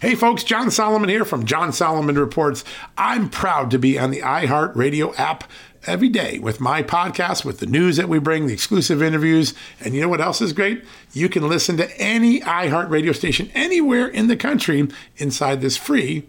Hey folks, John Solomon here from John Solomon Reports. I'm proud to be on the iHeartRadio app every day with my podcast, with the news that we bring, the exclusive interviews. And you know what else is great? You can listen to any iHeartRadio station anywhere in the country inside this free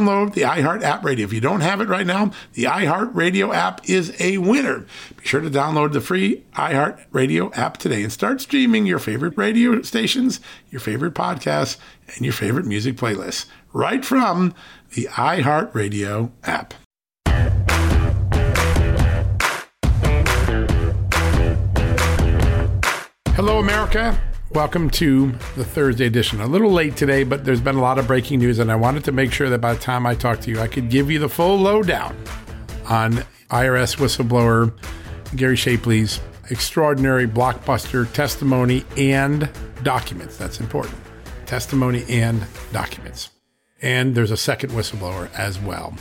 download the iHeart app radio. If you don't have it right now, the iHeart Radio app is a winner. Be sure to download the free iHeart Radio app today and start streaming your favorite radio stations, your favorite podcasts, and your favorite music playlists right from the iHeart Radio app. Hello, America. Welcome to the Thursday edition. A little late today, but there's been a lot of breaking news, and I wanted to make sure that by the time I talk to you, I could give you the full lowdown on IRS whistleblower Gary Shapley's extraordinary blockbuster testimony and documents. That's important. Testimony and documents. And there's a second whistleblower as well.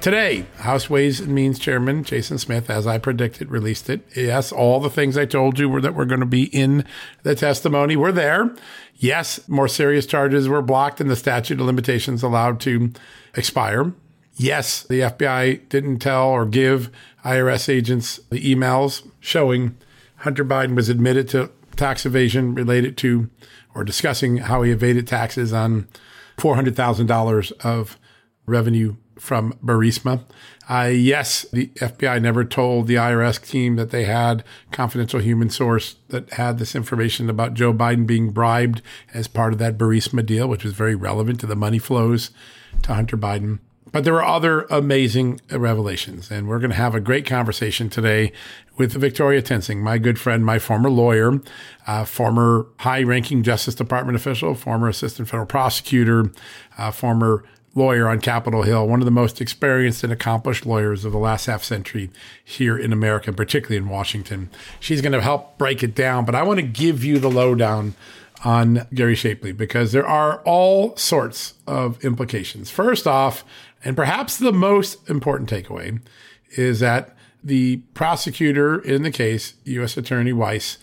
Today, House Ways and Means Chairman Jason Smith, as I predicted, released it. Yes, all the things I told you were that were going to be in the testimony were there. Yes, more serious charges were blocked and the statute of limitations allowed to expire. Yes, the FBI didn't tell or give IRS agents the emails showing Hunter Biden was admitted to tax evasion related to or discussing how he evaded taxes on $400,000 of revenue from Burisma. Uh, yes, the FBI never told the IRS team that they had confidential human source that had this information about Joe Biden being bribed as part of that Burisma deal, which was very relevant to the money flows to Hunter Biden. But there were other amazing revelations, and we're going to have a great conversation today with Victoria Toensing, my good friend, my former lawyer, uh, former high ranking Justice Department official, former assistant federal prosecutor, uh, former lawyer on Capitol Hill, one of the most experienced and accomplished lawyers of the last half century here in America, particularly in Washington. She's going to help break it down, but I want to give you the lowdown on Gary Shapley because there are all sorts of implications. First off, and perhaps the most important takeaway is that the prosecutor in the case, U.S. Attorney Weiss,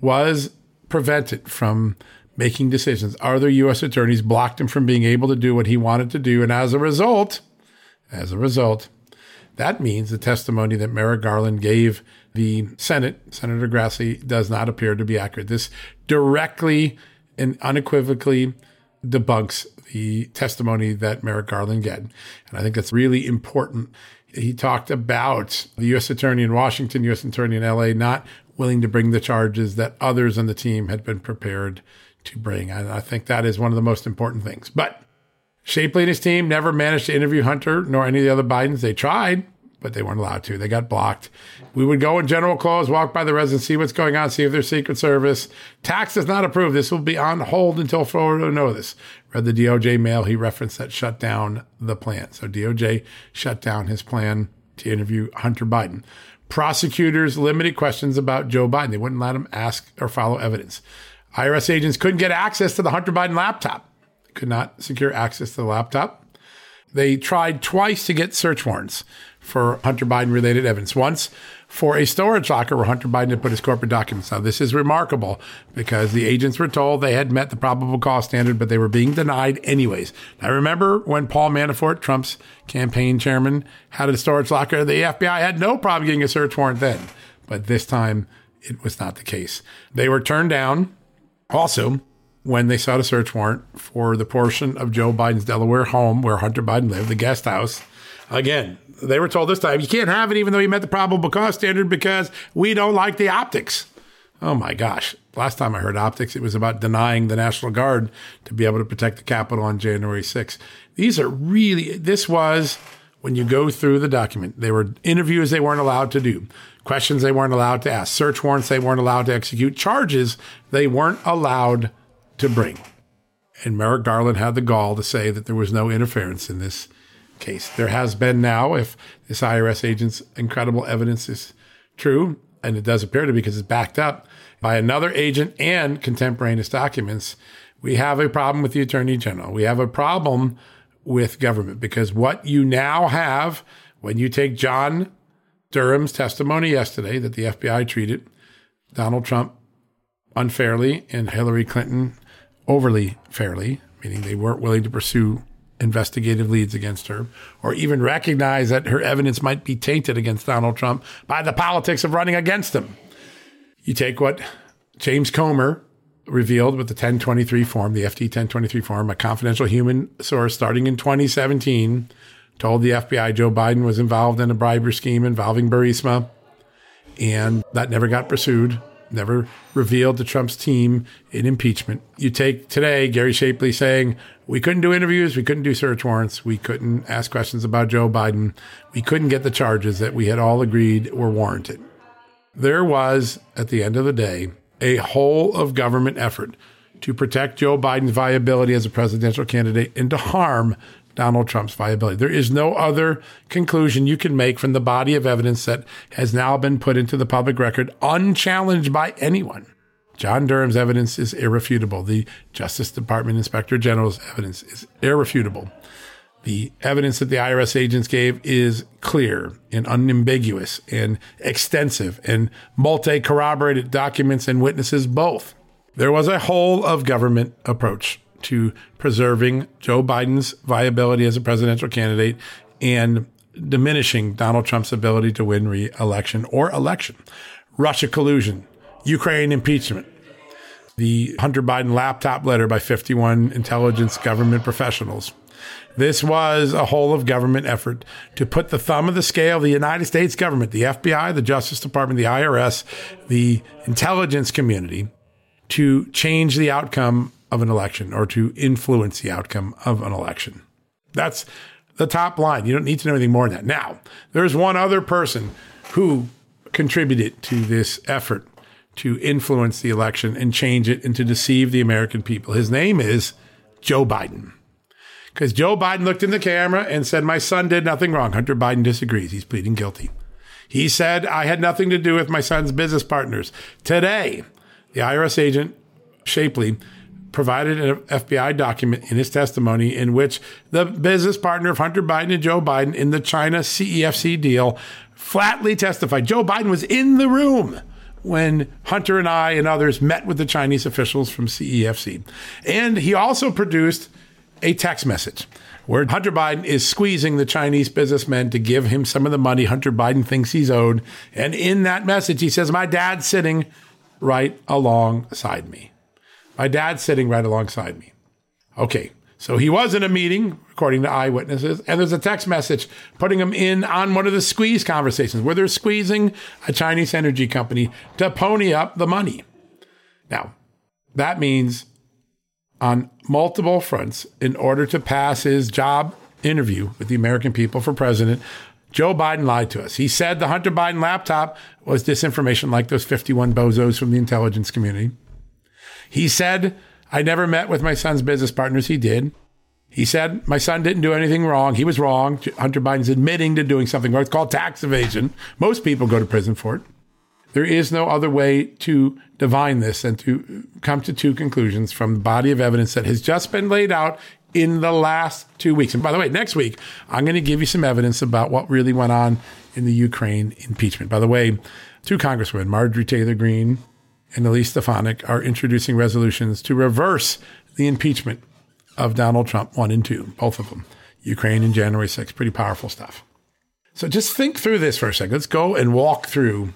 was prevented from making decisions. Other U.S. attorneys blocked him from being able to do what he wanted to do. And as a result, as a result, that means the testimony that Merrick Garland gave the Senate, Senator Grassley, does not appear to be accurate. This directly and unequivocally debunks the testimony that Merrick Garland gave. And I think that's really important. He talked about the U.S. Attorney in Washington, U.S. Attorney in L.A., not willing to bring the charges that others on the team had been prepared to bring. And I think that is one of the most important things. But Shapley and his team never managed to interview Hunter nor any of the other Bidens. They tried, but they weren't allowed to. They got blocked. We would go in general clothes, walk by the residence, see what's going on, see if there's Secret Service. Tax does not approve. This will be on hold until know this. Read the DOJ mail. He referenced that shut down the plan. So DOJ shut down his plan to interview Hunter Biden. Prosecutors limited questions about Joe Biden. They wouldn't let him ask or follow evidence. IRS agents couldn't get access to the Hunter Biden laptop, could not secure access to the laptop. They tried twice to get search warrants for Hunter Biden related evidence. Once for a storage locker where Hunter Biden had put his corporate documents. Now, this is remarkable because the agents were told they had met the probable cause standard, but they were being denied anyways. Now, remember when Paul Manafort, Trump's campaign chairman, had a storage locker? The FBI had no problem getting a search warrant then, but this time it was not the case. They were turned down also, when they sought a search warrant for the portion of Joe Biden's Delaware home where Hunter Biden lived, the guest house, again, they were told this time you can't have it even though you met the probable cause standard because we don't like the optics. Oh my gosh. Last time I heard optics, it was about denying the National Guard to be able to protect the Capitol on January 6th. These are really, this was when you go through the document. They were interviews they weren't allowed to do questions they weren't allowed to ask, search warrants they weren't allowed to execute, charges they weren't allowed to bring. And Merrick Garland had the gall to say that there was no interference in this case. There has been now, if this IRS agent's incredible evidence is true, and it does appear to be because it's backed up by another agent and contemporaneous documents, we have a problem with the attorney general. We have a problem with government because what you now have when you take John Durham's testimony yesterday that the FBI treated Donald Trump unfairly and Hillary Clinton overly fairly, meaning they weren't willing to pursue investigative leads against her or even recognize that her evidence might be tainted against Donald Trump by the politics of running against him. You take what James Comer revealed with the 1023 form, the FD 1023 form, a confidential human source starting in 2017 told the FBI Joe Biden was involved in a bribery scheme involving Burisma, and that never got pursued, never revealed to Trump's team in impeachment. You take today Gary Shapley saying, we couldn't do interviews, we couldn't do search warrants, we couldn't ask questions about Joe Biden, we couldn't get the charges that we had all agreed were warranted. There was, at the end of the day, a whole of government effort to protect Joe Biden's viability as a presidential candidate and to harm Donald Trump's viability. There is no other conclusion you can make from the body of evidence that has now been put into the public record unchallenged by anyone. John Durham's evidence is irrefutable. The Justice Department Inspector General's evidence is irrefutable. The evidence that the IRS agents gave is clear and unambiguous and extensive and multi corroborated documents and witnesses both. There was a whole of government approach to preserving Joe Biden's viability as a presidential candidate and diminishing Donald Trump's ability to win re-election or election. Russia collusion, Ukraine impeachment, the Hunter Biden laptop letter by 51 intelligence government professionals. This was a whole of government effort to put the thumb of the scale of the United States government, the FBI, the Justice Department, the IRS, the intelligence community to change the outcome of an election or to influence the outcome of an election. That's the top line. You don't need to know anything more than that. Now, there's one other person who contributed to this effort to influence the election and change it and to deceive the American people. His name is Joe Biden. Because Joe Biden looked in the camera and said, My son did nothing wrong. Hunter Biden disagrees. He's pleading guilty. He said, I had nothing to do with my son's business partners. Today, the IRS agent, Shapley, provided an FBI document in his testimony in which the business partner of Hunter Biden and Joe Biden in the China CEFC deal flatly testified Joe Biden was in the room when Hunter and I and others met with the Chinese officials from CEFC. And he also produced a text message where Hunter Biden is squeezing the Chinese businessman to give him some of the money Hunter Biden thinks he's owed. And in that message, he says, My dad's sitting right alongside me. My dad's sitting right alongside me. Okay, so he was in a meeting, according to eyewitnesses, and there's a text message putting him in on one of the squeeze conversations where they're squeezing a Chinese energy company to pony up the money. Now, that means on multiple fronts, in order to pass his job interview with the American people for president, Joe Biden lied to us. He said the Hunter Biden laptop was disinformation like those 51 bozos from the intelligence community. He said, I never met with my son's business partners. He did. He said, my son didn't do anything wrong. He was wrong. Hunter Biden's admitting to doing something wrong. It's called tax evasion. Most people go to prison for it. There is no other way to divine this and to come to two conclusions from the body of evidence that has just been laid out in the last two weeks. And by the way, next week, I'm going to give you some evidence about what really went on in the Ukraine impeachment. By the way, two congresswomen, Marjorie Taylor Greene and Elise Stefanik are introducing resolutions to reverse the impeachment of Donald Trump, one and two, both of them. Ukraine and January 6th, pretty powerful stuff. So just think through this for a second. Let's go and walk through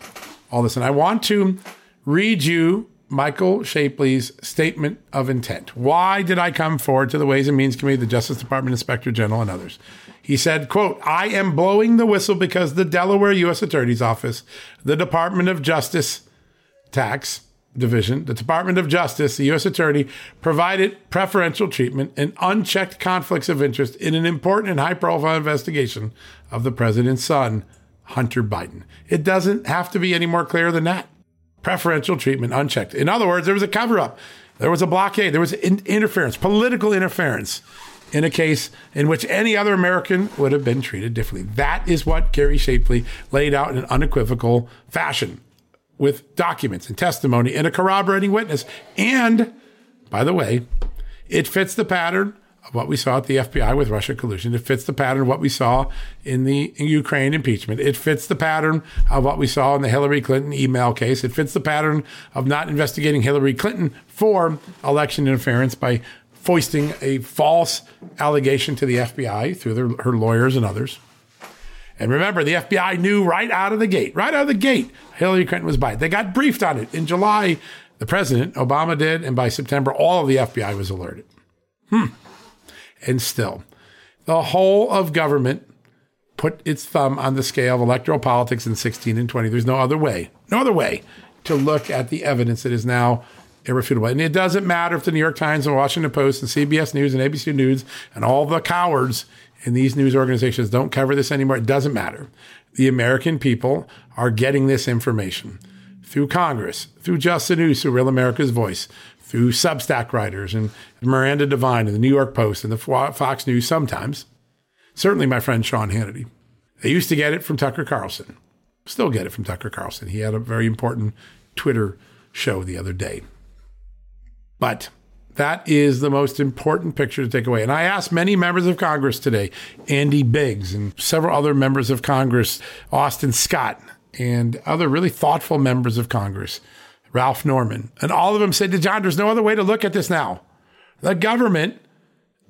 all this. And I want to read you Michael Shapley's statement of intent. Why did I come forward to the Ways and Means Committee, the Justice Department Inspector General, and others? He said, quote, I am blowing the whistle because the Delaware U.S. Attorney's Office, the Department of Justice Tax, Division, the Department of Justice, the U.S. Attorney, provided preferential treatment and unchecked conflicts of interest in an important and high profile investigation of the president's son, Hunter Biden. It doesn't have to be any more clear than that. Preferential treatment unchecked. In other words, there was a cover up. There was a blockade. There was in- interference, political interference in a case in which any other American would have been treated differently. That is what Gary Shapley laid out in an unequivocal fashion with documents and testimony and a corroborating witness. And by the way, it fits the pattern what we saw at the FBI with Russia collusion. It fits the pattern of what we saw in the Ukraine impeachment. It fits the pattern of what we saw in the Hillary Clinton email case. It fits the pattern of not investigating Hillary Clinton for election interference by foisting a false allegation to the FBI through their, her lawyers and others. And remember, the FBI knew right out of the gate, right out of the gate, Hillary Clinton was biased. They got briefed on it in July. The president, Obama did, and by September, all of the FBI was alerted. Hmm. And still, the whole of government put its thumb on the scale of electoral politics in 16 and 20. There's no other way, no other way to look at the evidence that is now irrefutable. And it doesn't matter if the New York Times and Washington Post and CBS News and ABC News and all the cowards in these news organizations don't cover this anymore. It doesn't matter. The American people are getting this information through Congress, through Just the News, through Real America's Voice, through Substack writers and Miranda Devine and the New York Post and the Fox News sometimes. Certainly my friend Sean Hannity. They used to get it from Tucker Carlson. Still get it from Tucker Carlson. He had a very important Twitter show the other day. But that is the most important picture to take away. And I asked many members of Congress today, Andy Biggs and several other members of Congress, Austin Scott, and other really thoughtful members of Congress, Ralph Norman. And all of them said, to John, there's no other way to look at this now. The government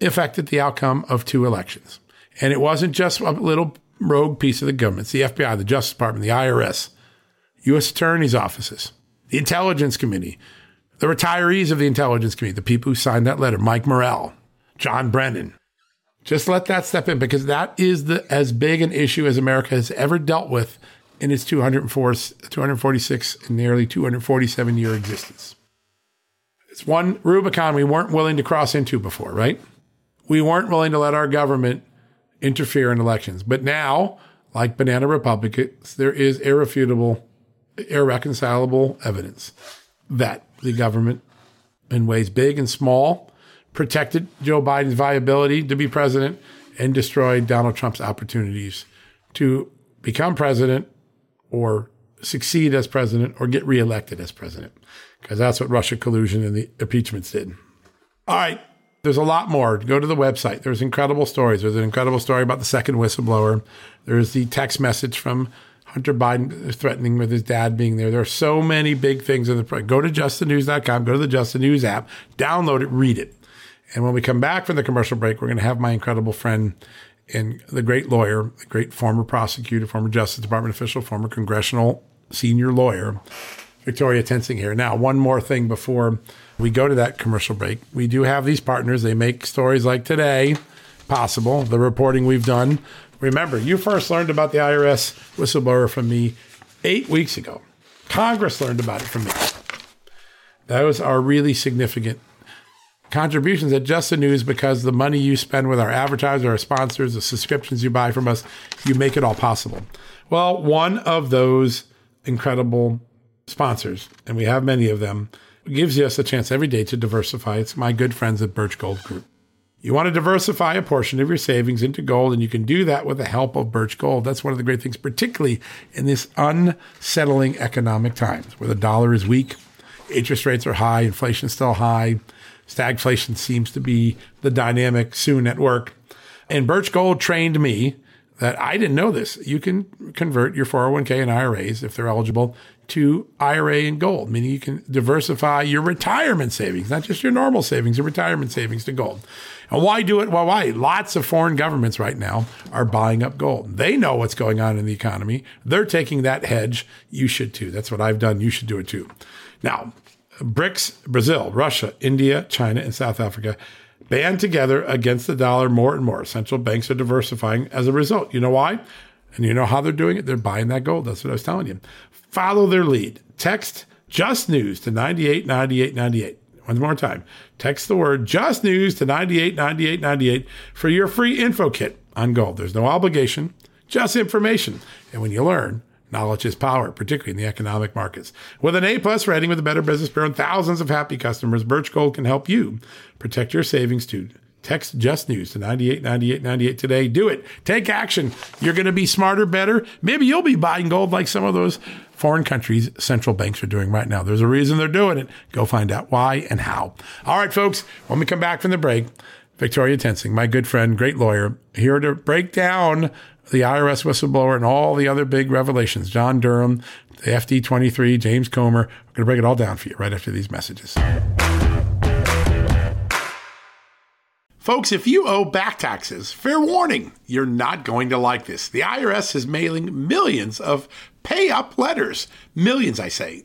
affected the outcome of two elections. And it wasn't just a little rogue piece of the government. It's the FBI, the Justice Department, the IRS, U.S. Attorney's offices, the Intelligence Committee, the retirees of the intelligence Committee, the people who signed that letter, Mike Morell, John Brennan. Just let that step in because that is the as big an issue as America has ever dealt with in its 204, 246 and nearly 247 year existence. It's one Rubicon we weren't willing to cross into before, right? We weren't willing to let our government interfere in elections. But now, like banana republicans, there is irrefutable, irreconcilable evidence that the government in ways big and small, protected Joe Biden's viability to be president, and destroyed Donald Trump's opportunities to become president or succeed as president or get reelected as president. Because that's what Russia collusion and the impeachments did. All right. There's a lot more. Go to the website. There's incredible stories. There's an incredible story about the second whistleblower. There's the text message from Hunter Biden threatening with his dad being there. There are so many big things in the go to justthenews.com, go to the Just the News app, download it, read it. And when we come back from the commercial break, we're going to have my incredible friend and the great lawyer, the great former prosecutor, former Justice Department official, former congressional senior lawyer, Victoria Toensing here. Now, one more thing before we go to that commercial break. We do have these partners. They make stories like today possible, the reporting we've done Remember, you first learned about the IRS whistleblower from me eight weeks ago. Congress learned about it from me. Those are really significant contributions at Just the News because the money you spend with our advertisers, our sponsors, the subscriptions you buy from us, you make it all possible. Well, one of those incredible sponsors, and we have many of them, gives us a chance every day to diversify. It's my good friends at Birch Gold Group. You want to diversify a portion of your savings into gold, and you can do that with the help of Birch Gold. That's one of the great things, particularly in this unsettling economic times where the dollar is weak, interest rates are high, inflation's still high, stagflation seems to be the dynamic soon at work. And Birch Gold trained me that I didn't know this. You can convert your 401k and IRAs if they're eligible to IRA and gold, meaning you can diversify your retirement savings, not just your normal savings, your retirement savings to gold. And why do it? Well, why? Lots of foreign governments right now are buying up gold. They know what's going on in the economy. They're taking that hedge. You should too. That's what I've done. You should do it too. Now, BRICS, Brazil, Russia, India, China, and South Africa band together against the dollar more and more. Central banks are diversifying as a result. You know why? And you know how they're doing it? They're buying that gold. That's what I was telling you. Follow their lead. Text just news to 989898. One more time. Text the word just news to 989898 for your free info kit on gold. There's no obligation, just information. And when you learn, Knowledge is power, particularly in the economic markets. With an A plus rating with the Better Business Bureau and thousands of happy customers, Birch Gold can help you protect your savings too. Text Just News to 989898 today. Do it. Take action. You're going to be smarter, better. Maybe you'll be buying gold like some of those foreign countries' central banks are doing right now. There's a reason they're doing it. Go find out why and how. All right, folks, when we come back from the break, Victoria Toensing, my good friend, great lawyer, here to break down the IRS whistleblower and all the other big revelations. John Durham, the FD 23, James Comer. We're going to break it all down for you right after these messages. Folks, if you owe back taxes, fair warning, you're not going to like this. The IRS is mailing millions of pay up letters. Millions, I say.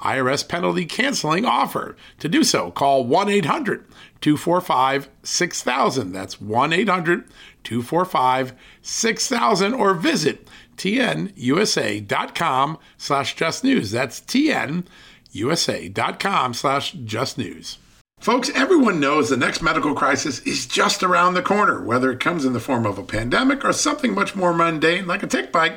IRS penalty canceling offer. To do so, call 1 800 245 6000. That's 1 800 245 6000 or visit tnusa.com slash just news. That's tnusa.com slash just news. Folks, everyone knows the next medical crisis is just around the corner, whether it comes in the form of a pandemic or something much more mundane like a tick bite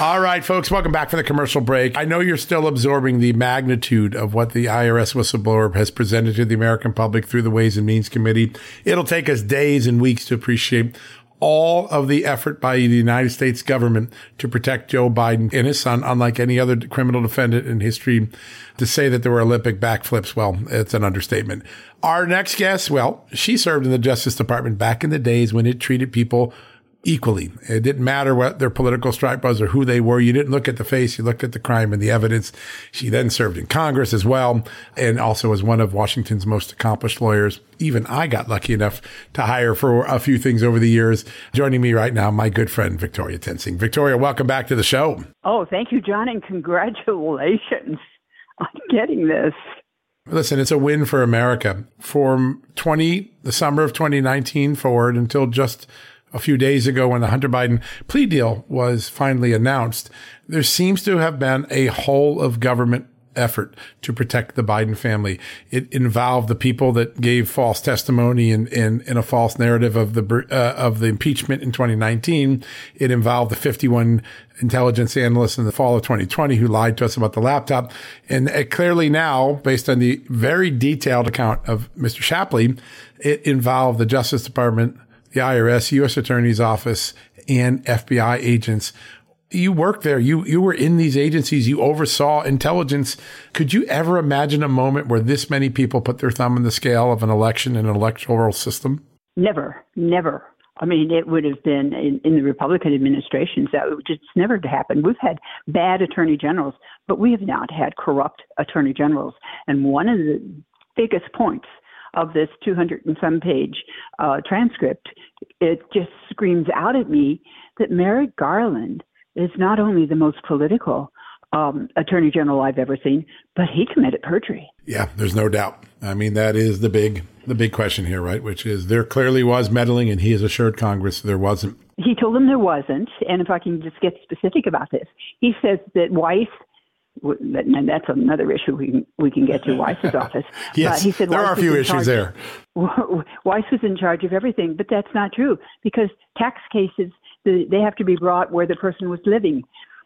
All right, folks, welcome back from the commercial break. I know you're still absorbing the magnitude of what the IRS whistleblower has presented to the American public through the Ways and Means Committee. It'll take us days and weeks to appreciate all of the effort by the United States government to protect Joe Biden and his son, unlike any other criminal defendant in history. To say that there were Olympic backflips, well, it's an understatement. Our next guest, well, she served in the Justice Department back in the days when it treated people equally. It didn't matter what their political stripe was or who they were. You didn't look at the face, you looked at the crime and the evidence. She then served in Congress as well and also was one of Washington's most accomplished lawyers. Even I got lucky enough to hire for a few things over the years. Joining me right now, my good friend Victoria Toensing. Victoria, welcome back to the show. Oh, thank you, John, and congratulations on getting this. Listen, it's a win for America. From 20, the summer of 2019 forward until just a few days ago when the Hunter Biden plea deal was finally announced, there seems to have been a whole of government effort to protect the Biden family. It involved the people that gave false testimony in, in, in a false narrative of the, uh, of the impeachment in 2019. It involved the 51 intelligence analysts in the fall of 2020 who lied to us about the laptop. And uh, clearly now, based on the very detailed account of Mr. Shapley, it involved the Justice Department, the IRS, U.S. Attorney's Office, and FBI agents. You worked there. You you were in these agencies. You oversaw intelligence. Could you ever imagine a moment where this many people put their thumb in the scale of an election and an electoral system? Never, never. I mean, it would have been in, in the Republican administrations that would just never happened. We've had bad attorney generals, but we have not had corrupt attorney generals. And one of the biggest points of this 200 and some page uh, transcript, it just screams out at me that Merrick Garland is not only the most political um, attorney general I've ever seen, but he committed perjury. Yeah, there's no doubt. I mean, that is the big the big question here, right? Which is there clearly was meddling, and he has assured Congress there wasn't. He told them there wasn't, and if I can just get specific about this, he says that Weiss and that's another issue we can, we can get to Weiss's office. yes, he said there Weiss are a few issues there. Weiss was in charge of everything, but that's not true because tax cases they have to be brought where the person was living.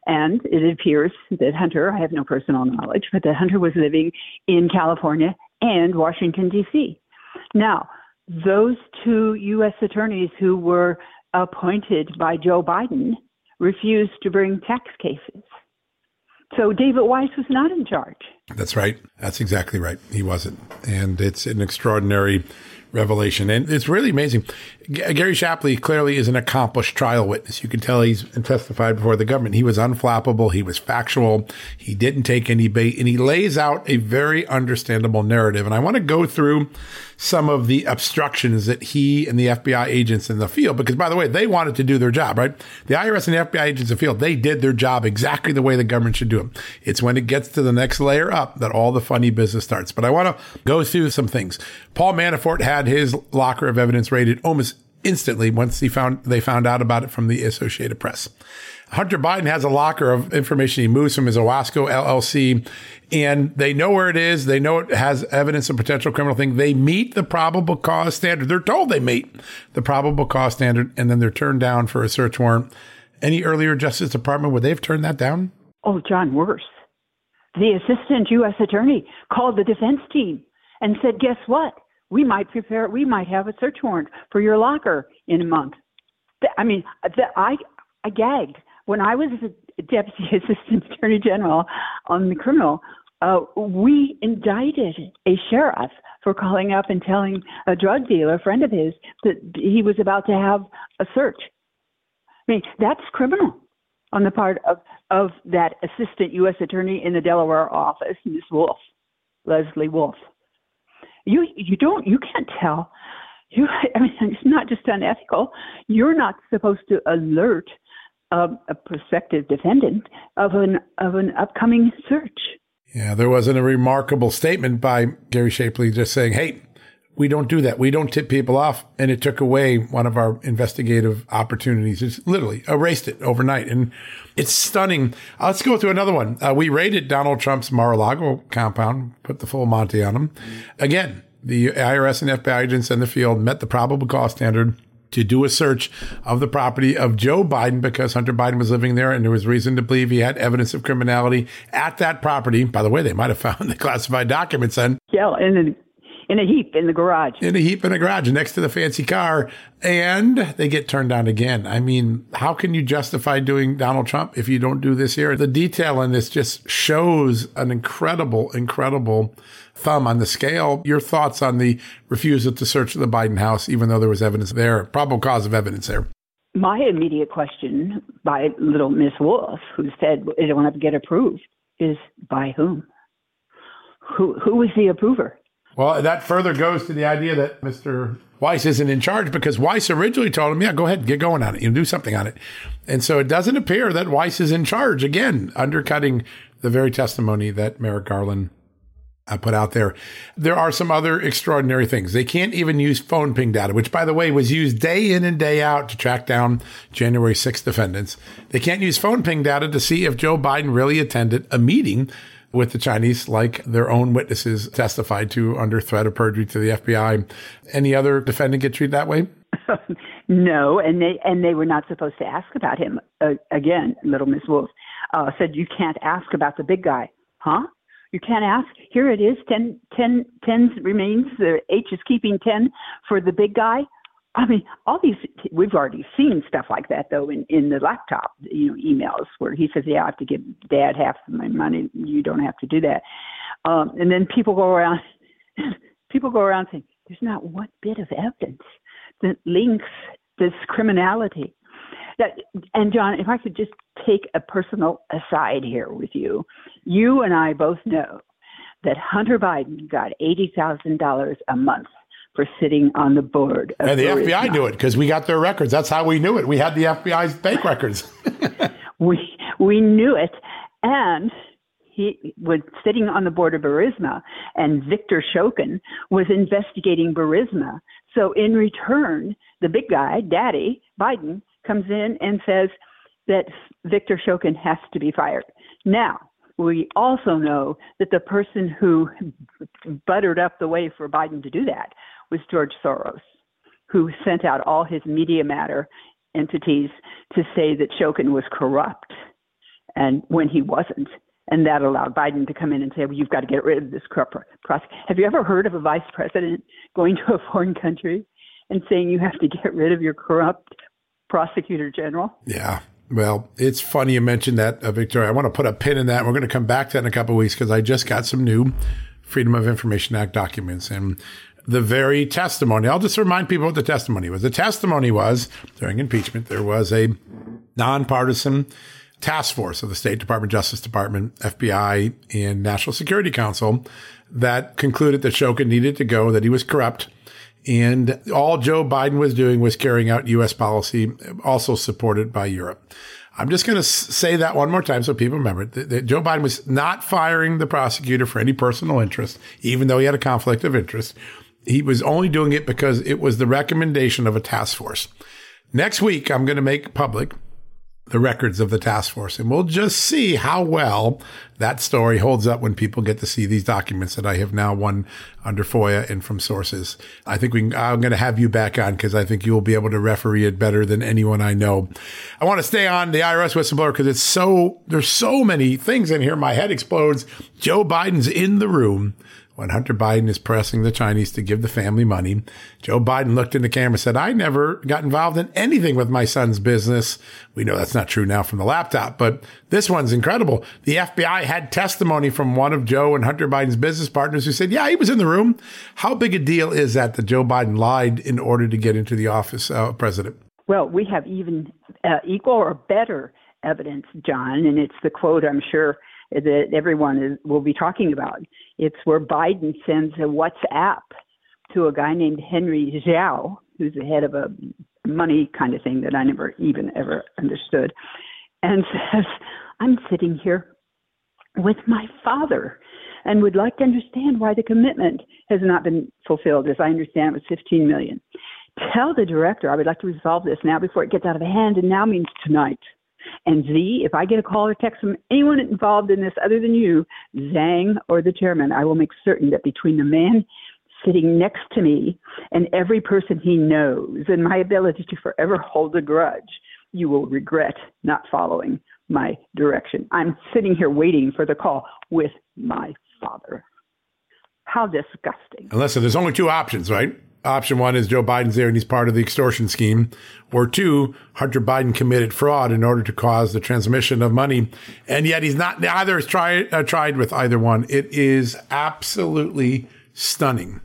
And it appears that Hunter, I have no personal knowledge, but that Hunter was living in California and Washington, D.C. Now, those two U.S. attorneys who were appointed by Joe Biden refused to bring tax cases. So David Weiss was not in charge. That's right. That's exactly right. He wasn't. And it's an extraordinary revelation. And it's really amazing. G- uh, Gary Shapley clearly is an accomplished trial witness. You can tell he's testified before the government. He was unflappable. He was factual. He didn't take any bait and he lays out a very understandable narrative. And I want to go through some of the obstructions that he and the FBI agents in the field, because by the way, they wanted to do their job, right? The IRS and the FBI agents in the field, they did their job exactly the way the government should do it. It's when it gets to the next layer up that all the funny business starts. But I want to go through some things. Paul Manafort had his locker of evidence raided almost instantly once he found they found out about it from the Associated Press. Hunter Biden has a locker of information he moves from his Owasco LLC, and they know where it is. They know it has evidence of potential criminal thing. They meet the probable cause standard. They're told they meet the probable cause standard, and then they're turned down for a search warrant. Any earlier Justice Department would they have turned that down? Oh, John, worse. The assistant U.S. attorney called the defense team and said, "Guess what? We might prepare, we might have a search warrant for your locker in a month. I mean, I, I gagged when I was a deputy assistant attorney general on the criminal. Uh, we indicted a sheriff for calling up and telling a drug dealer, a friend of his, that he was about to have a search. I mean, that's criminal on the part of, of that assistant U.S. attorney in the Delaware office, Ms. Wolf, Leslie Wolf you you don't you can't tell. You i mean it's not just unethical. You're not supposed to alert um, a prospective defendant of an of an upcoming search. Yeah there wasn't a remarkable statement by gary shapley just saying hey we don't do that. We don't tip people off. And it took away one of our investigative opportunities. It's literally erased it overnight. And it's stunning. Uh, let's go through another one. Uh, we raided Donald Trump's Mar-a-Lago compound, put the full Monty on him. Again, the IRS and FBI agents in the field met the probable cause standard to do a search of the property of Joe Biden because Hunter Biden was living there and there was reason to believe he had evidence of criminality at that property. By the way, they might have found the classified documents then. Yeah, and in a heap in the garage. In a heap in the garage next to the fancy car. And they get turned down again. I mean, how can you justify doing Donald Trump if you don't do this here? The detail in this just shows an incredible, incredible thumb on the scale. Your thoughts on the refusal to search the Biden house, even though there was evidence there, probable cause of evidence there? My immediate question by little Miss Wolf, who said it don't have to get approved, is by whom? Who who was the approver? Well, that further goes to the idea that Mr. Weiss isn't in charge because Weiss originally told him, yeah, go ahead, get going on it. You do something on it. And so it doesn't appear that Weiss is in charge, again, undercutting the very testimony that Merrick Garland uh, put out there. There are some other extraordinary things. They can't even use phone ping data, which, by the way, was used day in and day out to track down January 6 defendants. They can't use phone ping data to see if Joe Biden really attended a meeting with the Chinese, like their own witnesses testified to under threat of perjury to the FBI. Any other defendant get treated that way? no, and they and they were not supposed to ask about him. Uh, again, little Miss Wolf uh, said you can't ask about the big guy, huh? You can't ask. Here it is. Ten, ten, ten remains. The H is keeping ten for the big guy. I mean, all these we've already seen stuff like that though in in the laptop, you know, emails where he says, "Yeah, I have to give Dad half of my money. You don't have to do that." Um, and then people go around, people go around saying, "There's not one bit of evidence that links this criminality. That, and John, if I could just take a personal aside here with you, you and I both know that Hunter Biden got eighty thousand dollars a month for sitting on the board. and the Burisma. FBI knew it because we got their records. That's how we knew it. We had the FBI's bank records. we we knew it, and he was sitting on the board of Burisma, and Victor Shokin was investigating Burisma. So in return, the big guy, Daddy Biden, comes in and says that Victor Shokin has to be fired. Now, we also know that the person who buttered up the way for Biden to do that was George Soros, who sent out all his media matter entities to say that Shokin was corrupt and when he wasn't. And that allowed Biden to come in and say, well, you've got to get rid of this corrupt prosecutor. Have you ever heard of a vice president going to a foreign country and saying you have to get rid of your corrupt prosecutor general? Yeah. Well, it's funny you mentioned that, uh, Victoria. I want to put a pin in that. We're going to come back to that in a couple of weeks because I just got some new Freedom of Information Act documents. And the very testimony. I'll just remind people what the testimony was. The testimony was during impeachment, there was a nonpartisan task force of the State Department, Justice Department, FBI, and National Security Council that concluded that Shokin needed to go, that he was corrupt. And all Joe Biden was doing was carrying out U.S. policy, also supported by Europe. I'm just going to say that one more time so people remember that, that Joe Biden was not firing the prosecutor for any personal interest, even though he had a conflict of interest. He was only doing it because it was the recommendation of a task force. Next week, I'm going to make public the records of the task force, and we'll just see how well that story holds up when people get to see these documents that I have now won under FOIA and from sources. I think we can, I'm going to have you back on because I think you will be able to referee it better than anyone I know. I want to stay on the IRS whistleblower because it's so, there's so many things in here. My head explodes. Joe Biden's in the room when Hunter Biden is pressing the Chinese to give the family money, Joe Biden looked in the camera and said, I never got involved in anything with my son's business. We know that's not true now from the laptop, but this one's incredible. The FBI had testimony from one of Joe and Hunter Biden's business partners who said, yeah, he was in the room. How big a deal is that that Joe Biden lied in order to get into the office of uh, president? Well, we have even uh, equal or better evidence, John, and it's the quote I'm sure that everyone is, will be talking about. It's where Biden sends a WhatsApp to a guy named Henry Zhao, who's the head of a money kind of thing that I never even ever understood, and says, I'm sitting here with my father and would like to understand why the commitment has not been fulfilled. As I understand, it was 15 million. Tell the director I would like to resolve this now before it gets out of hand, and now means tonight. And Z, if I get a call or text from anyone involved in this other than you, Zhang or the chairman, I will make certain that between the man sitting next to me and every person he knows and my ability to forever hold a grudge, you will regret not following my direction. I'm sitting here waiting for the call with my father. How disgusting. Listen, there's only two options, right? Option one is Joe Biden's there and he's part of the extortion scheme. Or two, Hunter Biden committed fraud in order to cause the transmission of money. And yet he's not, neither has tried, uh, tried with either one. It is absolutely stunning.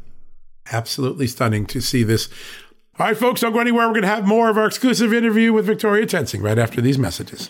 Absolutely stunning to see this. All right, folks, don't go anywhere. We're going to have more of our exclusive interview with Victoria Toensing right after these messages.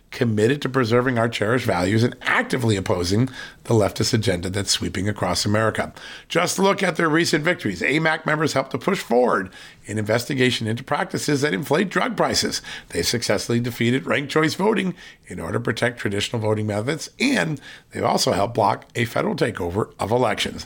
committed to preserving our cherished values and actively opposing the leftist agenda that's sweeping across America. Just look at their recent victories. AMAC members helped to push forward an investigation into practices that inflate drug prices. They successfully defeated ranked choice voting in order to protect traditional voting methods, and they've also helped block a federal takeover of elections.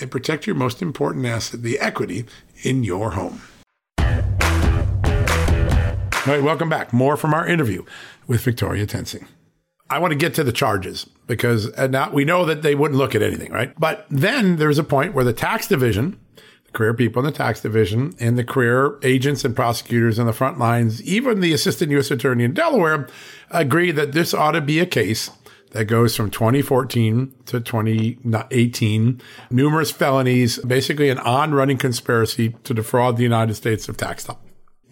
and protect your most important asset, the equity in your home. All right, welcome back. More from our interview with Victoria Toensing. I want to get to the charges because uh, now we know that they wouldn't look at anything, right? But then there's a point where the tax division, the career people in the tax division, and the career agents and prosecutors on the front lines, even the assistant U.S. attorney in Delaware, agree that this ought to be a case that goes from 2014 to 2018. Numerous felonies, basically an on running conspiracy to defraud the United States of tax dollars.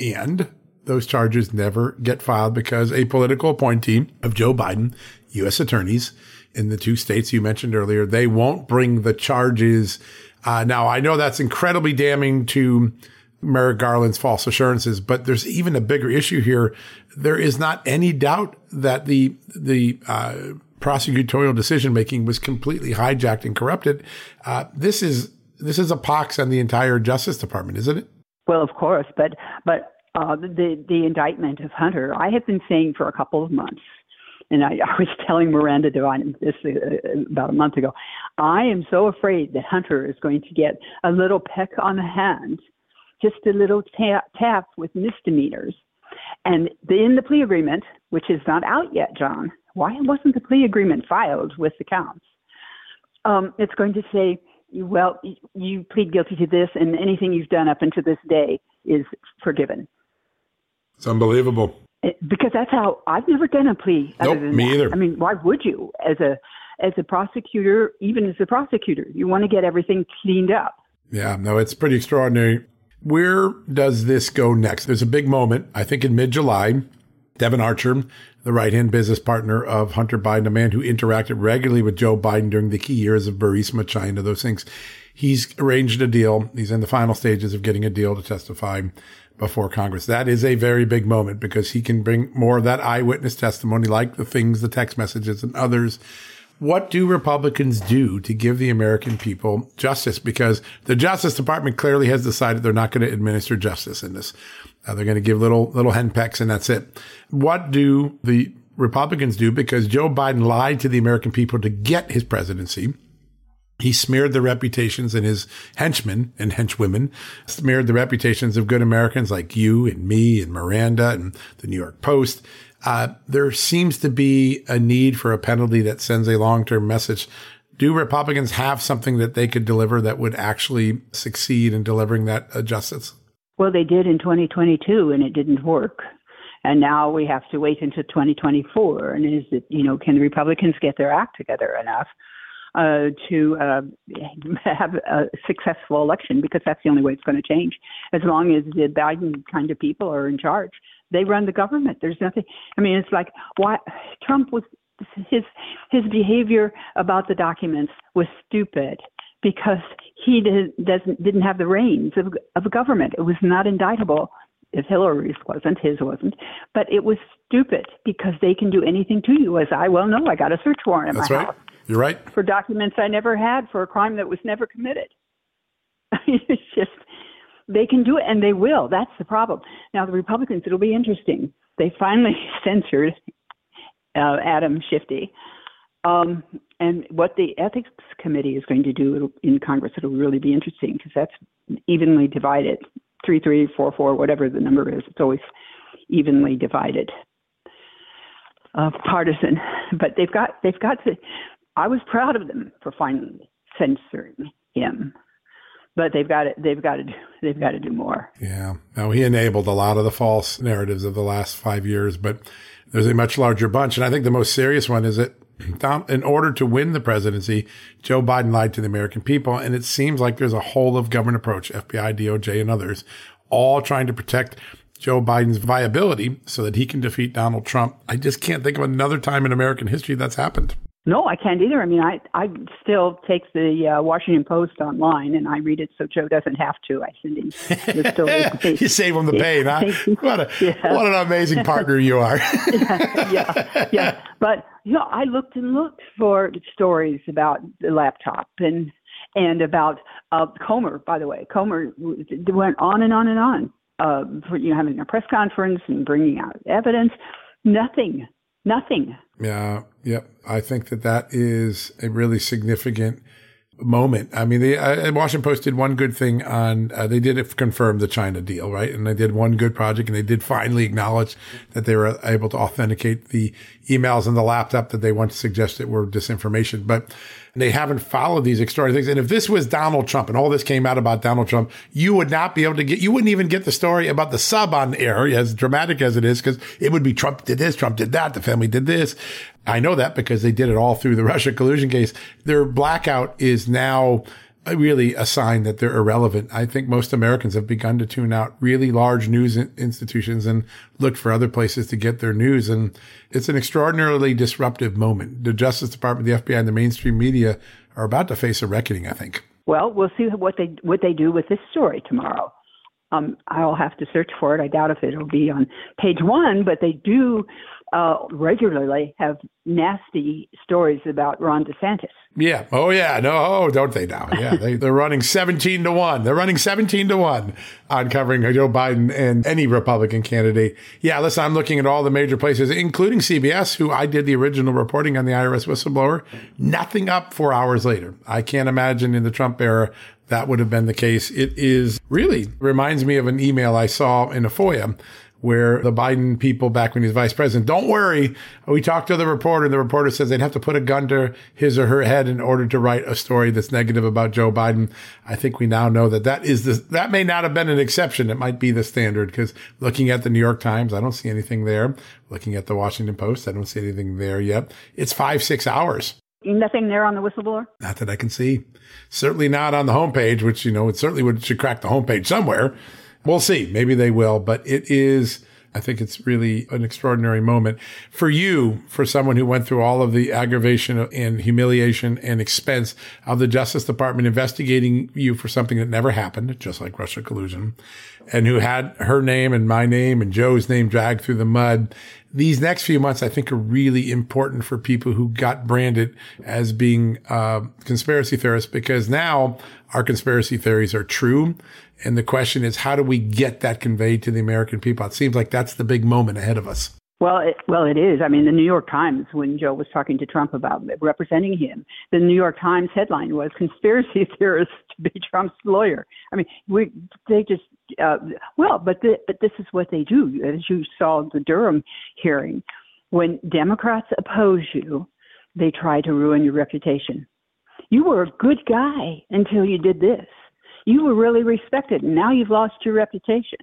And those charges never get filed because a political appointee of Joe Biden, U.S. attorneys in the two states you mentioned earlier, they won't bring the charges. Uh, now, I know that's incredibly damning to Merrick Garland's false assurances, but there's even a bigger issue here. There is not any doubt that the the uh, prosecutorial decision making was completely hijacked and corrupted. Uh, this is this is a pox on the entire Justice Department, isn't it? Well, of course, but but uh, the the indictment of Hunter, I have been saying for a couple of months, and I, I was telling Miranda Devine this uh, about a month ago. I am so afraid that Hunter is going to get a little peck on the hand, just a little tap, tap with misdemeanors, and in the plea agreement, which is not out yet, John. Why wasn't the plea agreement filed with the counts? Um, it's going to say, well, you plead guilty to this, and anything you've done up until this day is forgiven. It's unbelievable. It, because that's how I've never done a plea. Nope, me that. either. I mean, why would you? As a as a prosecutor, even as a prosecutor, you want to get everything cleaned up. Yeah, no, it's pretty extraordinary. Where does this go next? There's a big moment, I think in mid July. Devon Archer, the right hand business partner of Hunter Biden, a man who interacted regularly with Joe Biden during the key years of Burisma, China, those things. He's arranged a deal. He's in the final stages of getting a deal to testify before Congress. That is a very big moment because he can bring more of that eyewitness testimony, like the things, the text messages and others. What do Republicans do to give the American people justice? Because the Justice Department clearly has decided they're not going to administer justice in this. Uh, they're going to give little, little henpecks and that's it. What do the Republicans do? Because Joe Biden lied to the American people to get his presidency. He smeared the reputations and his henchmen and henchwomen smeared the reputations of good Americans like you and me and Miranda and the New York Post. Uh, there seems to be a need for a penalty that sends a long-term message. Do Republicans have something that they could deliver that would actually succeed in delivering that uh, justice? Well, they did in 2022 and it didn't work. And now we have to wait until 2024. And is it, you know, can the Republicans get their act together enough uh, to uh, have a successful election because that's the only way it's going to change. As long as the Biden kind of people are in charge, they run the government. There's nothing. I mean, it's like why Trump was his his behavior about the documents was stupid because he did, doesn't didn't have the reins of of a government. It was not indictable if Hillary's wasn't, his wasn't, but it was stupid because they can do anything to you. As I well know, I got a search warrant in That's my right. house. You're right. For documents I never had for a crime that was never committed. it's just they can do it, and they will. That's the problem. Now, the Republicans, it'll be interesting. They finally censored uh, Adam Shifty. Um, and what the ethics committee is going to do in Congress, it'll really be interesting because that's evenly divided three, three, four, four, whatever the number is. It's always evenly divided, uh, partisan. But they've got they've got to. I was proud of them for finally censoring him but they've got to they've got to do they've got to do more. Yeah. Now he enabled a lot of the false narratives of the last five years, but there's a much larger bunch, and I think the most serious one is that in order to win the presidency, Joe Biden lied to the American people, and it seems like there's a whole of government approach, FBI, DOJ, and others, all trying to protect Joe Biden's viability so that he can defeat Donald Trump. I just can't think of another time in American history that's happened. No, I can't either. I mean, I I still take the uh, Washington Post online and I read it so Joe doesn't have to. I send him the story. you save him the pain, huh? What a yeah. what an amazing partner you are. yeah, yeah, yeah. But you know, I looked and looked for stories about the laptop and and about uh, Comer. By the way, Comer went on and on and on. Uh, for you know, having a press conference and bringing out evidence. Nothing nothing. Yeah, yep. I think that that is a really significant moment. I mean, the uh, Washington Post did one good thing on, uh, they did confirm the China deal, right? And they did one good project and they did finally acknowledge that they were able to authenticate the emails and the laptop that they once suggested were disinformation. But they haven't followed these extraordinary things. And if this was Donald Trump and all this came out about Donald Trump, you would not be able to get, you wouldn't even get the story about the sub on air, as dramatic as it is, because it would be Trump did this, Trump did that, the family did this. I know that because they did it all through the Russia collusion case. Their blackout is now really a sign that they're irrelevant. I think most Americans have begun to tune out really large news institutions and look for other places to get their news. And it's an extraordinarily disruptive moment. The Justice Department, the FBI, and the mainstream media are about to face a reckoning, I think. Well, we'll see what they what they do with this story tomorrow. Um, I'll have to search for it. I doubt if it'll be on page one, but they do uh, regularly have nasty stories about Ron DeSantis. Yeah. Oh, yeah. No, oh, don't they now? Yeah. they, they're running 17 to 1. They're running 17 to 1 on covering Joe Biden and any Republican candidate. Yeah. Listen, I'm looking at all the major places, including CBS, who I did the original reporting on the IRS whistleblower. Nothing up four hours later. I can't imagine in the Trump era that would have been the case. It is really reminds me of an email I saw in a FOIA where the Biden people back when he was vice president, don't worry. We talked to the reporter and the reporter says they'd have to put a gun to his or her head in order to write a story that's negative about Joe Biden. I think we now know that that is the, that may not have been an exception. It might be the standard because looking at the New York Times, I don't see anything there. Looking at the Washington Post, I don't see anything there yet. It's five, six hours. Nothing there on the whistleblower? Not that I can see. Certainly not on the homepage, which, you know, it certainly would, should crack the homepage somewhere. We'll see. Maybe they will, but it is, I think it's really an extraordinary moment for you, for someone who went through all of the aggravation and humiliation and expense of the Justice Department investigating you for something that never happened, just like Russia collusion, and who had her name and my name and Joe's name dragged through the mud these next few months, I think, are really important for people who got branded as being uh, conspiracy theorists because now our conspiracy theories are true. And the question is, how do we get that conveyed to the American people? It seems like that's the big moment ahead of us. Well, it, well, it is. I mean, the New York Times, when Joe was talking to Trump about representing him, the New York Times headline was "Conspiracy theorists to be Trump's lawyer." I mean, we they just uh, well, but the, but this is what they do. As you saw the Durham hearing, when Democrats oppose you, they try to ruin your reputation. You were a good guy until you did this. You were really respected, and now you've lost your reputation.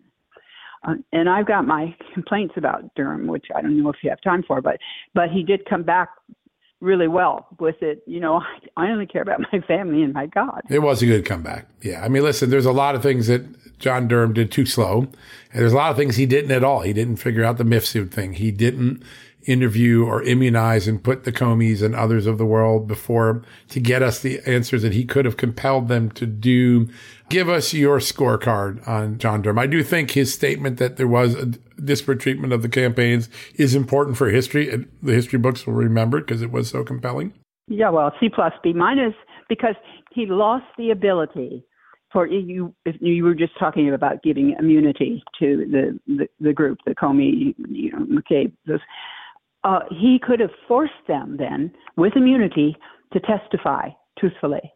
Uh, and I've got my complaints about Durham, which I don't know if you have time for, but but he did come back really well with it. You know, I only care about my family and my God. It was a good comeback. Yeah. I mean, listen, there's a lot of things that John Durham did too slow. And there's a lot of things he didn't at all. He didn't figure out the Mifsud thing. He didn't interview or immunize and put the Comeys and others of the world before to get us the answers that he could have compelled them to do. Give us your scorecard on John Durham. I do think his statement that there was a disparate treatment of the campaigns is important for history. And the history books will remember it because it was so compelling. Yeah, well, C plus B minus because he lost the ability for you, if you were just talking about giving immunity to the the, the group, the Comey, you know, McCabe, those, uh, he could have forced them then with immunity to testify truthfully,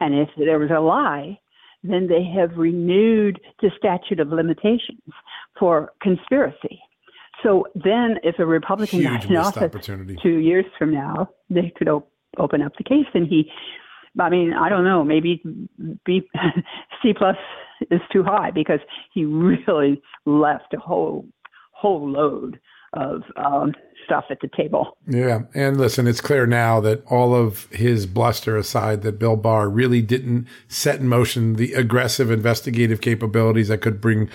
and if there was a lie, then they have renewed the statute of limitations for conspiracy. So then, if a Republican got in office two years from now, they could op- open up the case, and he. I mean, I don't know. Maybe B, C plus is too high because he really left a whole whole load of um, stuff at the table. Yeah. And listen, it's clear now that all of his bluster aside, that Bill Barr really didn't set in motion the aggressive investigative capabilities that could bring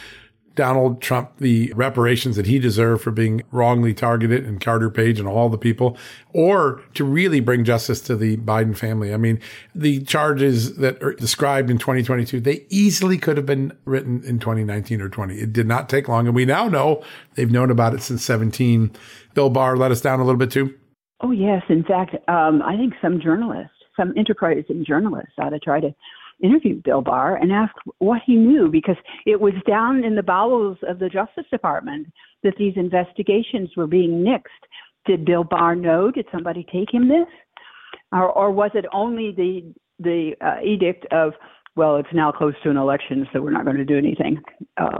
Donald Trump the reparations that he deserved for being wrongly targeted and Carter Page and all the people, or to really bring justice to the Biden family. I mean, the charges that are described in 2022, they easily could have been written in 2019 or 20. It did not take long. And we now know they've known about it since 17. Bill Barr let us down a little bit too. Oh, yes. In fact, um, I think some journalists, some enterprising journalists ought to try to interview Bill Barr and asked what he knew because it was down in the bowels of the Justice Department that these investigations were being nixed. Did Bill Barr know? Did somebody take him this? Or, or was it only the the uh, edict of well, it's now close to an election, so we're not going to do anything. Uh,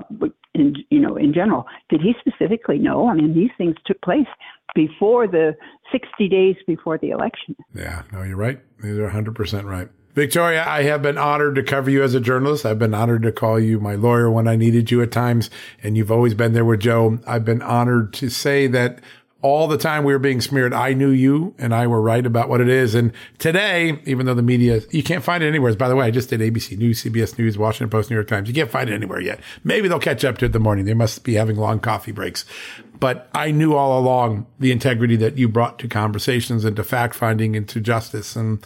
in you know, in general, did he specifically know? I mean, these things took place before the 60 days before the election. Yeah, no, you're right. You're 100% right. Victoria, I have been honored to cover you as a journalist. I've been honored to call you my lawyer when I needed you at times, and you've always been there with Joe. I've been honored to say that all the time we were being smeared, I knew you and I were right about what it is. And today, even though the media, you can't find it anywhere. By the way, I just did ABC News, CBS News, Washington Post, New York Times. You can't find it anywhere yet. Maybe they'll catch up to it in the morning. They must be having long coffee breaks. But I knew all along the integrity that you brought to conversations and to fact finding and to justice. And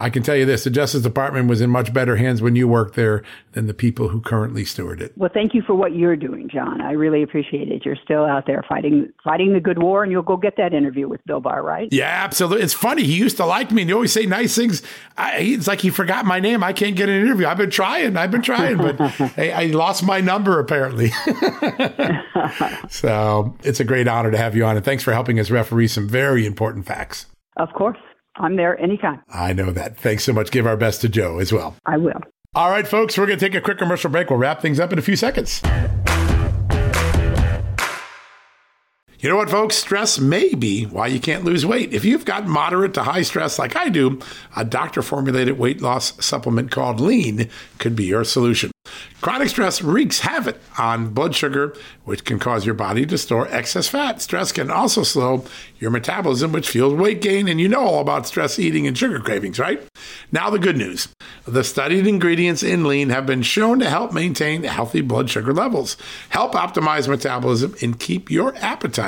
I can tell you this, the Justice Department was in much better hands when you worked there than the people who currently steward it. Well, thank you for what you're doing, John. I really appreciate it. You're still out there fighting fighting the good war, and you'll go get that interview with Bill Barr, right? Yeah, absolutely. It's funny. He used to like me, and he always say nice things. I, it's like he forgot my name. I can't get an interview. I've been trying. I've been trying, but I, I lost my number apparently. so it's a great honor to have you on, and thanks for helping us referee some very important facts. Of course. I'm there anytime. I know that. Thanks so much. Give our best to Joe as well. I will. All right, folks, we're going to take a quick commercial break. We'll wrap things up in a few seconds. You know what, folks? Stress may be why you can't lose weight. If you've got moderate to high stress like I do, a doctor formulated weight loss supplement called Lean could be your solution. Chronic stress wreaks havoc on blood sugar, which can cause your body to store excess fat. Stress can also slow your metabolism, which fuels weight gain. And you know all about stress eating and sugar cravings, right? Now, the good news the studied ingredients in lean have been shown to help maintain healthy blood sugar levels, help optimize metabolism, and keep your appetite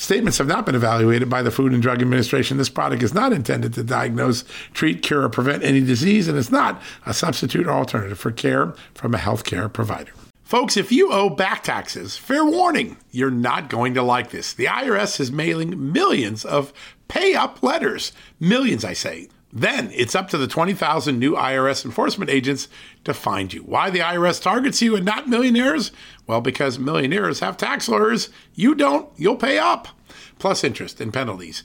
Statements have not been evaluated by the Food and Drug Administration. This product is not intended to diagnose, treat, cure, or prevent any disease, and it's not a substitute or alternative for care from a healthcare provider. Folks, if you owe back taxes, fair warning, you're not going to like this. The IRS is mailing millions of pay up letters. Millions, I say. Then it's up to the 20,000 new IRS enforcement agents to find you. Why the IRS targets you and not millionaires? Well, because millionaires have tax lawyers. You don't, you'll pay up, plus interest and penalties.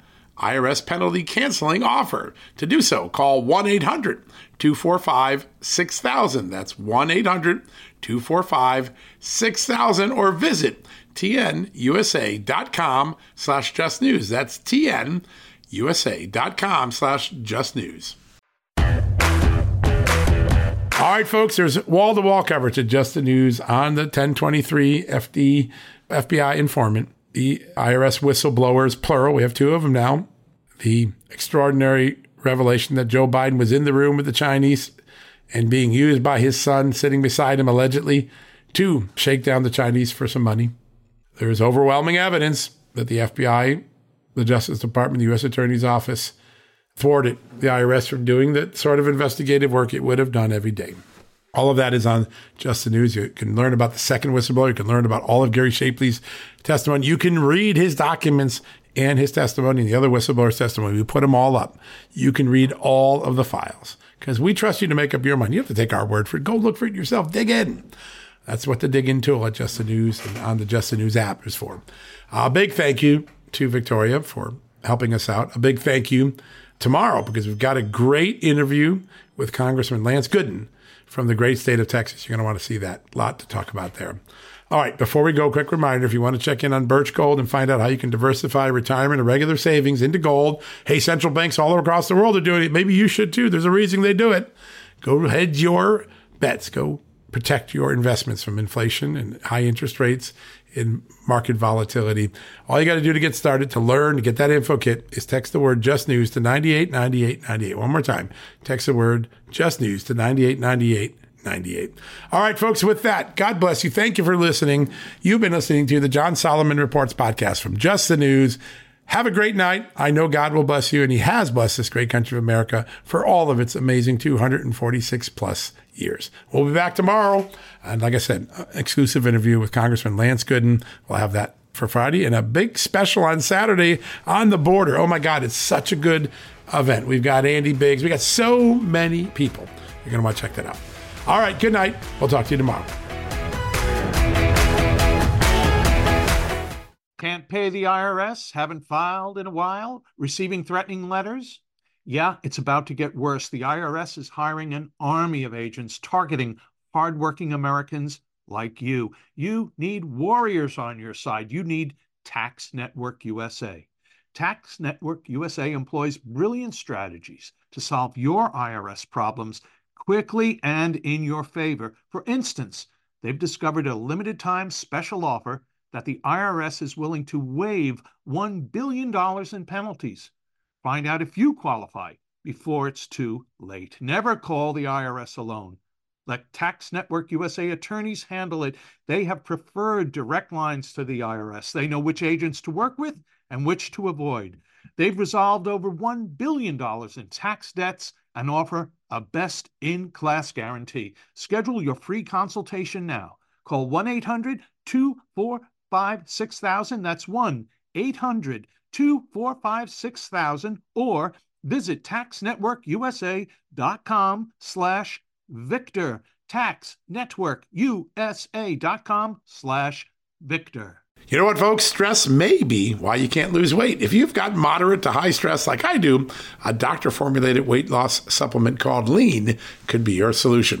IRS penalty canceling offer. To do so, call 1 800 245 6000. That's 1 800 245 6000 or visit tnusa.com slash just news. That's tnusa.com slash just news. All right, folks, there's wall to wall coverage at Just the News on the 1023 FD, FBI informant, the IRS whistleblowers, plural. We have two of them now. The extraordinary revelation that Joe Biden was in the room with the Chinese and being used by his son sitting beside him allegedly to shake down the Chinese for some money. There's overwhelming evidence that the FBI, the Justice Department, the U.S. Attorney's Office, thwarted the IRS from doing the sort of investigative work it would have done every day. All of that is on Just the News. You can learn about the second whistleblower. You can learn about all of Gary Shapley's testimony. You can read his documents and his testimony and the other whistleblower's testimony. We put them all up. You can read all of the files because we trust you to make up your mind. You have to take our word for it. Go look for it yourself. Dig in. That's what the dig in tool at Just the News and on the Just the News app is for. A big thank you to Victoria for helping us out. A big thank you tomorrow because we've got a great interview with Congressman Lance Gooden from the great state of Texas. You're going to want to see that. A lot to talk about there. All right, before we go, quick reminder if you want to check in on Birch Gold and find out how you can diversify retirement and regular savings into gold, hey, central banks all across the world are doing it. Maybe you should too. There's a reason they do it. Go hedge your bets. Go protect your investments from inflation and high interest rates in market volatility. All you got to do to get started, to learn, to get that info kit, is text the word just news to 989898. One more time. Text the word just news to 989898. All right, folks, with that, God bless you. Thank you for listening. You've been listening to the John Solomon Reports podcast from Just the News. Have a great night. I know God will bless you, and He has blessed this great country of America for all of its amazing 246 plus years. We'll be back tomorrow. And like I said, uh, exclusive interview with Congressman Lance Gooden. We'll have that for Friday and a big special on Saturday on the border. Oh my God, it's such a good event. We've got Andy Biggs. We got so many people. You're going to want to check that out. All right, good night. We'll talk to you tomorrow. Can't pay the IRS? Haven't filed in a while? Receiving threatening letters? Yeah, it's about to get worse. The IRS is hiring an army of agents targeting hardworking Americans like you. You need warriors on your side. You need Tax Network USA. Tax Network USA employs brilliant strategies to solve your IRS problems quickly and in your favor. For instance, they've discovered a limited time special offer that the IRS is willing to waive $1 billion in penalties. Find out if you qualify before it's too late. Never call the IRS alone. Let Tax Network USA attorneys handle it. They have preferred direct lines to the IRS. They know which agents to work with and which to avoid. They've resolved over $1 billion in tax debts and offer a best in class guarantee. Schedule your free consultation now. Call 1 800 245 6000. That's 1 800 245 6000 or visit taxnetworkusa.com slash victor taxnetworkusa.com slash victor you know what, folks? Stress may be why you can't lose weight. If you've got moderate to high stress like I do, a doctor formulated weight loss supplement called Lean could be your solution.